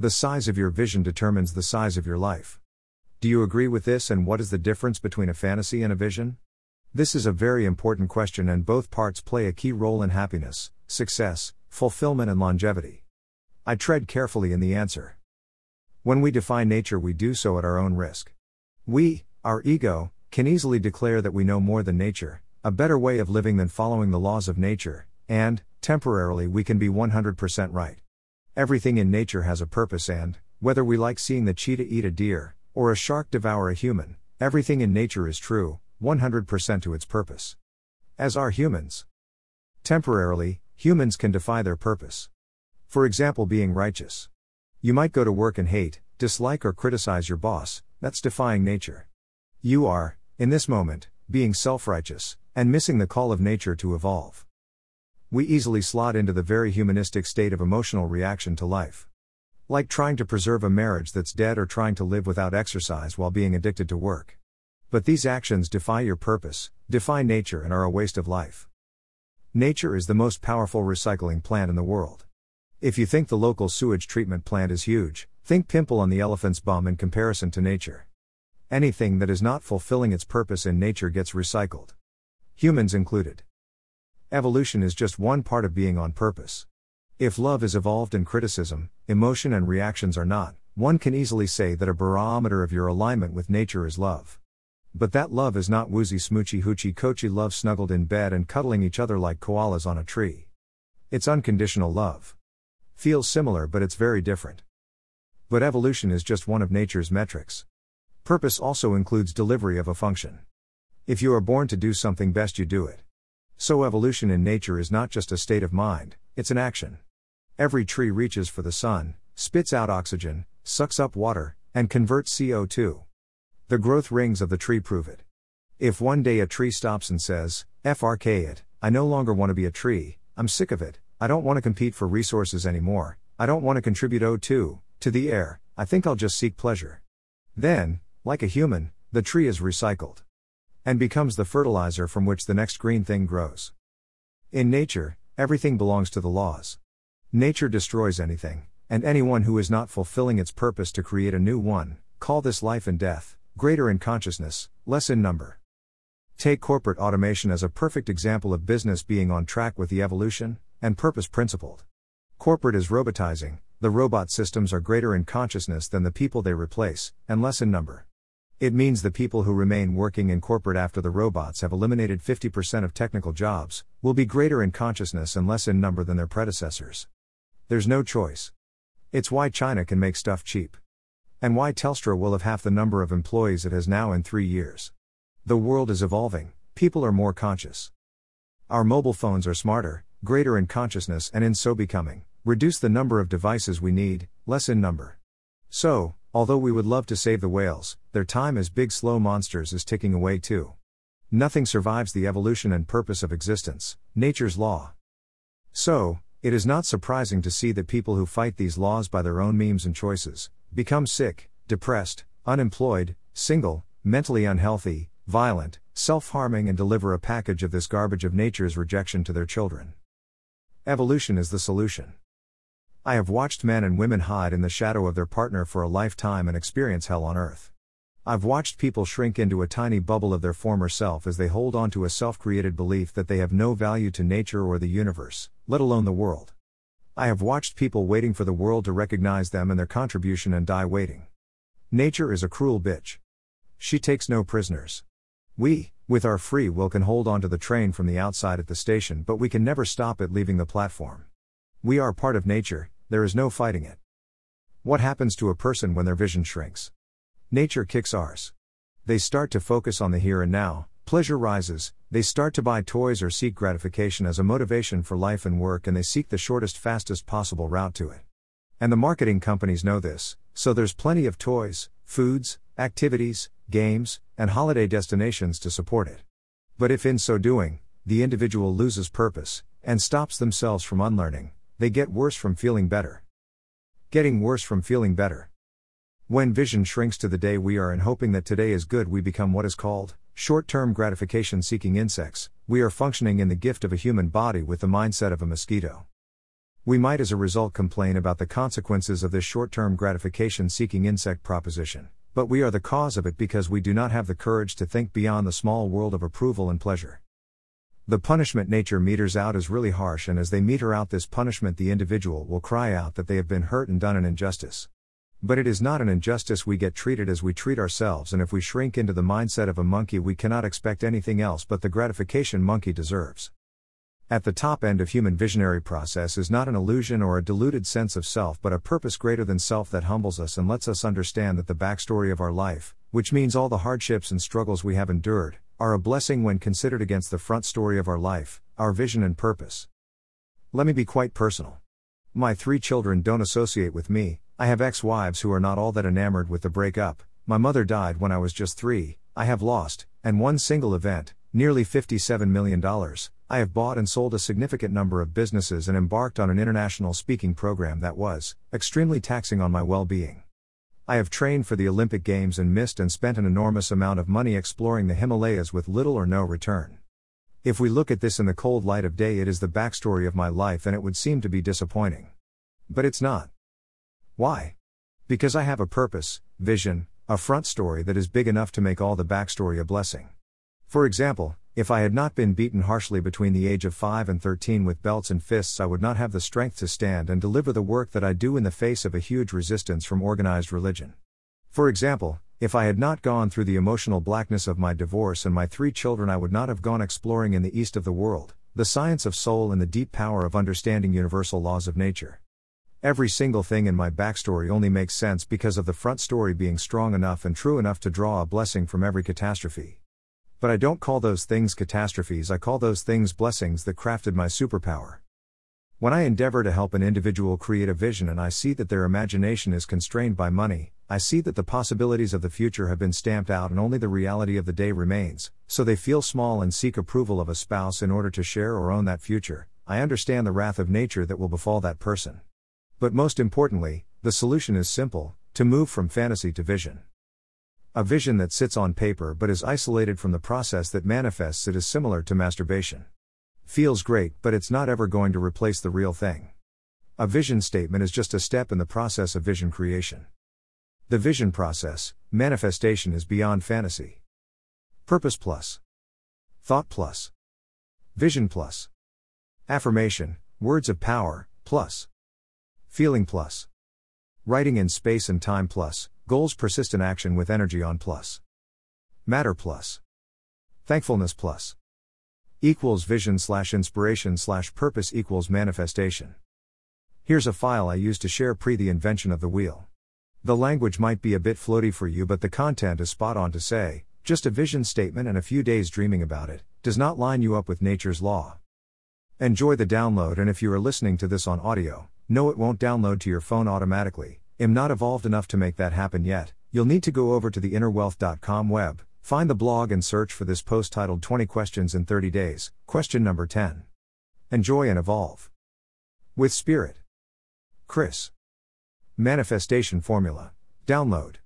The size of your vision determines the size of your life. Do you agree with this and what is the difference between a fantasy and a vision? This is a very important question and both parts play a key role in happiness, success, fulfillment, and longevity. I tread carefully in the answer. When we define nature, we do so at our own risk. We, our ego, can easily declare that we know more than nature, a better way of living than following the laws of nature, and, temporarily, we can be 100% right. Everything in nature has a purpose, and, whether we like seeing the cheetah eat a deer, or a shark devour a human, everything in nature is true, 100% to its purpose. As are humans. Temporarily, humans can defy their purpose. For example, being righteous. You might go to work and hate, dislike, or criticize your boss, that's defying nature. You are, in this moment, being self righteous, and missing the call of nature to evolve. We easily slot into the very humanistic state of emotional reaction to life. Like trying to preserve a marriage that's dead or trying to live without exercise while being addicted to work. But these actions defy your purpose, defy nature, and are a waste of life. Nature is the most powerful recycling plant in the world. If you think the local sewage treatment plant is huge, think pimple on the elephant's bum in comparison to nature. Anything that is not fulfilling its purpose in nature gets recycled. Humans included. Evolution is just one part of being on purpose. If love is evolved and criticism, emotion, and reactions are not, one can easily say that a barometer of your alignment with nature is love. But that love is not woozy smoochy hoochie coachy love snuggled in bed and cuddling each other like koalas on a tree. It's unconditional love. Feels similar, but it's very different. But evolution is just one of nature's metrics. Purpose also includes delivery of a function. If you are born to do something, best you do it. So, evolution in nature is not just a state of mind, it's an action. Every tree reaches for the sun, spits out oxygen, sucks up water, and converts CO2. The growth rings of the tree prove it. If one day a tree stops and says, FRK it, I no longer want to be a tree, I'm sick of it, I don't want to compete for resources anymore, I don't want to contribute O2 to the air, I think I'll just seek pleasure. Then, like a human, the tree is recycled and becomes the fertilizer from which the next green thing grows. In nature, everything belongs to the laws. Nature destroys anything, and anyone who is not fulfilling its purpose to create a new one, call this life and death, greater in consciousness, less in number. Take corporate automation as a perfect example of business being on track with the evolution and purpose principled. Corporate is robotizing, the robot systems are greater in consciousness than the people they replace, and less in number. It means the people who remain working in corporate after the robots have eliminated 50% of technical jobs will be greater in consciousness and less in number than their predecessors. There's no choice. It's why China can make stuff cheap. And why Telstra will have half the number of employees it has now in three years. The world is evolving, people are more conscious. Our mobile phones are smarter, greater in consciousness and in so becoming, reduce the number of devices we need, less in number. So, although we would love to save the whales, their time as big slow monsters is ticking away too. Nothing survives the evolution and purpose of existence, nature's law. So, it is not surprising to see that people who fight these laws by their own memes and choices become sick, depressed, unemployed, single, mentally unhealthy, violent, self harming, and deliver a package of this garbage of nature's rejection to their children. Evolution is the solution. I have watched men and women hide in the shadow of their partner for a lifetime and experience hell on earth. I've watched people shrink into a tiny bubble of their former self as they hold on to a self created belief that they have no value to nature or the universe, let alone the world. I have watched people waiting for the world to recognize them and their contribution and die waiting. Nature is a cruel bitch. She takes no prisoners. We, with our free will, can hold on to the train from the outside at the station, but we can never stop it leaving the platform. We are part of nature, there is no fighting it. What happens to a person when their vision shrinks? Nature kicks ours. They start to focus on the here and now, pleasure rises, they start to buy toys or seek gratification as a motivation for life and work, and they seek the shortest, fastest possible route to it. And the marketing companies know this, so there's plenty of toys, foods, activities, games, and holiday destinations to support it. But if in so doing, the individual loses purpose, and stops themselves from unlearning, they get worse from feeling better. Getting worse from feeling better. When vision shrinks to the day we are and hoping that today is good, we become what is called short term gratification seeking insects. We are functioning in the gift of a human body with the mindset of a mosquito. We might as a result complain about the consequences of this short term gratification seeking insect proposition, but we are the cause of it because we do not have the courage to think beyond the small world of approval and pleasure. The punishment nature meters out is really harsh, and as they meter out this punishment, the individual will cry out that they have been hurt and done an injustice. But it is not an injustice we get treated as we treat ourselves, and if we shrink into the mindset of a monkey, we cannot expect anything else but the gratification monkey deserves. At the top end of human visionary process is not an illusion or a deluded sense of self, but a purpose greater than self that humbles us and lets us understand that the backstory of our life, which means all the hardships and struggles we have endured, are a blessing when considered against the front story of our life, our vision and purpose. Let me be quite personal. My three children don't associate with me, I have ex wives who are not all that enamored with the breakup, my mother died when I was just three, I have lost, and one single event, nearly $57 million, I have bought and sold a significant number of businesses and embarked on an international speaking program that was extremely taxing on my well being. I have trained for the Olympic Games and missed and spent an enormous amount of money exploring the Himalayas with little or no return. If we look at this in the cold light of day, it is the backstory of my life and it would seem to be disappointing. But it's not. Why? Because I have a purpose, vision, a front story that is big enough to make all the backstory a blessing. For example, if I had not been beaten harshly between the age of 5 and 13 with belts and fists, I would not have the strength to stand and deliver the work that I do in the face of a huge resistance from organized religion. For example, if I had not gone through the emotional blackness of my divorce and my three children, I would not have gone exploring in the east of the world, the science of soul and the deep power of understanding universal laws of nature. Every single thing in my backstory only makes sense because of the front story being strong enough and true enough to draw a blessing from every catastrophe. But I don't call those things catastrophes, I call those things blessings that crafted my superpower. When I endeavor to help an individual create a vision and I see that their imagination is constrained by money, I see that the possibilities of the future have been stamped out and only the reality of the day remains, so they feel small and seek approval of a spouse in order to share or own that future. I understand the wrath of nature that will befall that person. But most importantly, the solution is simple to move from fantasy to vision. A vision that sits on paper but is isolated from the process that manifests it is similar to masturbation. Feels great, but it's not ever going to replace the real thing. A vision statement is just a step in the process of vision creation. The vision process, manifestation is beyond fantasy. Purpose plus. Thought plus. Vision plus. Affirmation, words of power, plus. Feeling plus. Writing in space and time plus, Goals persistent action with energy on plus. Matter plus. Thankfulness plus. Equals vision slash inspiration slash purpose equals manifestation. Here's a file I used to share pre the invention of the wheel. The language might be a bit floaty for you, but the content is spot on to say, just a vision statement and a few days dreaming about it, does not line you up with nature's law. Enjoy the download, and if you are listening to this on audio, no, it won't download to your phone automatically, I'm not evolved enough to make that happen yet, you'll need to go over to the innerwealth.com web, find the blog and search for this post titled 20 Questions in 30 Days, question number 10. Enjoy and evolve. With Spirit. Chris. Manifestation Formula. Download.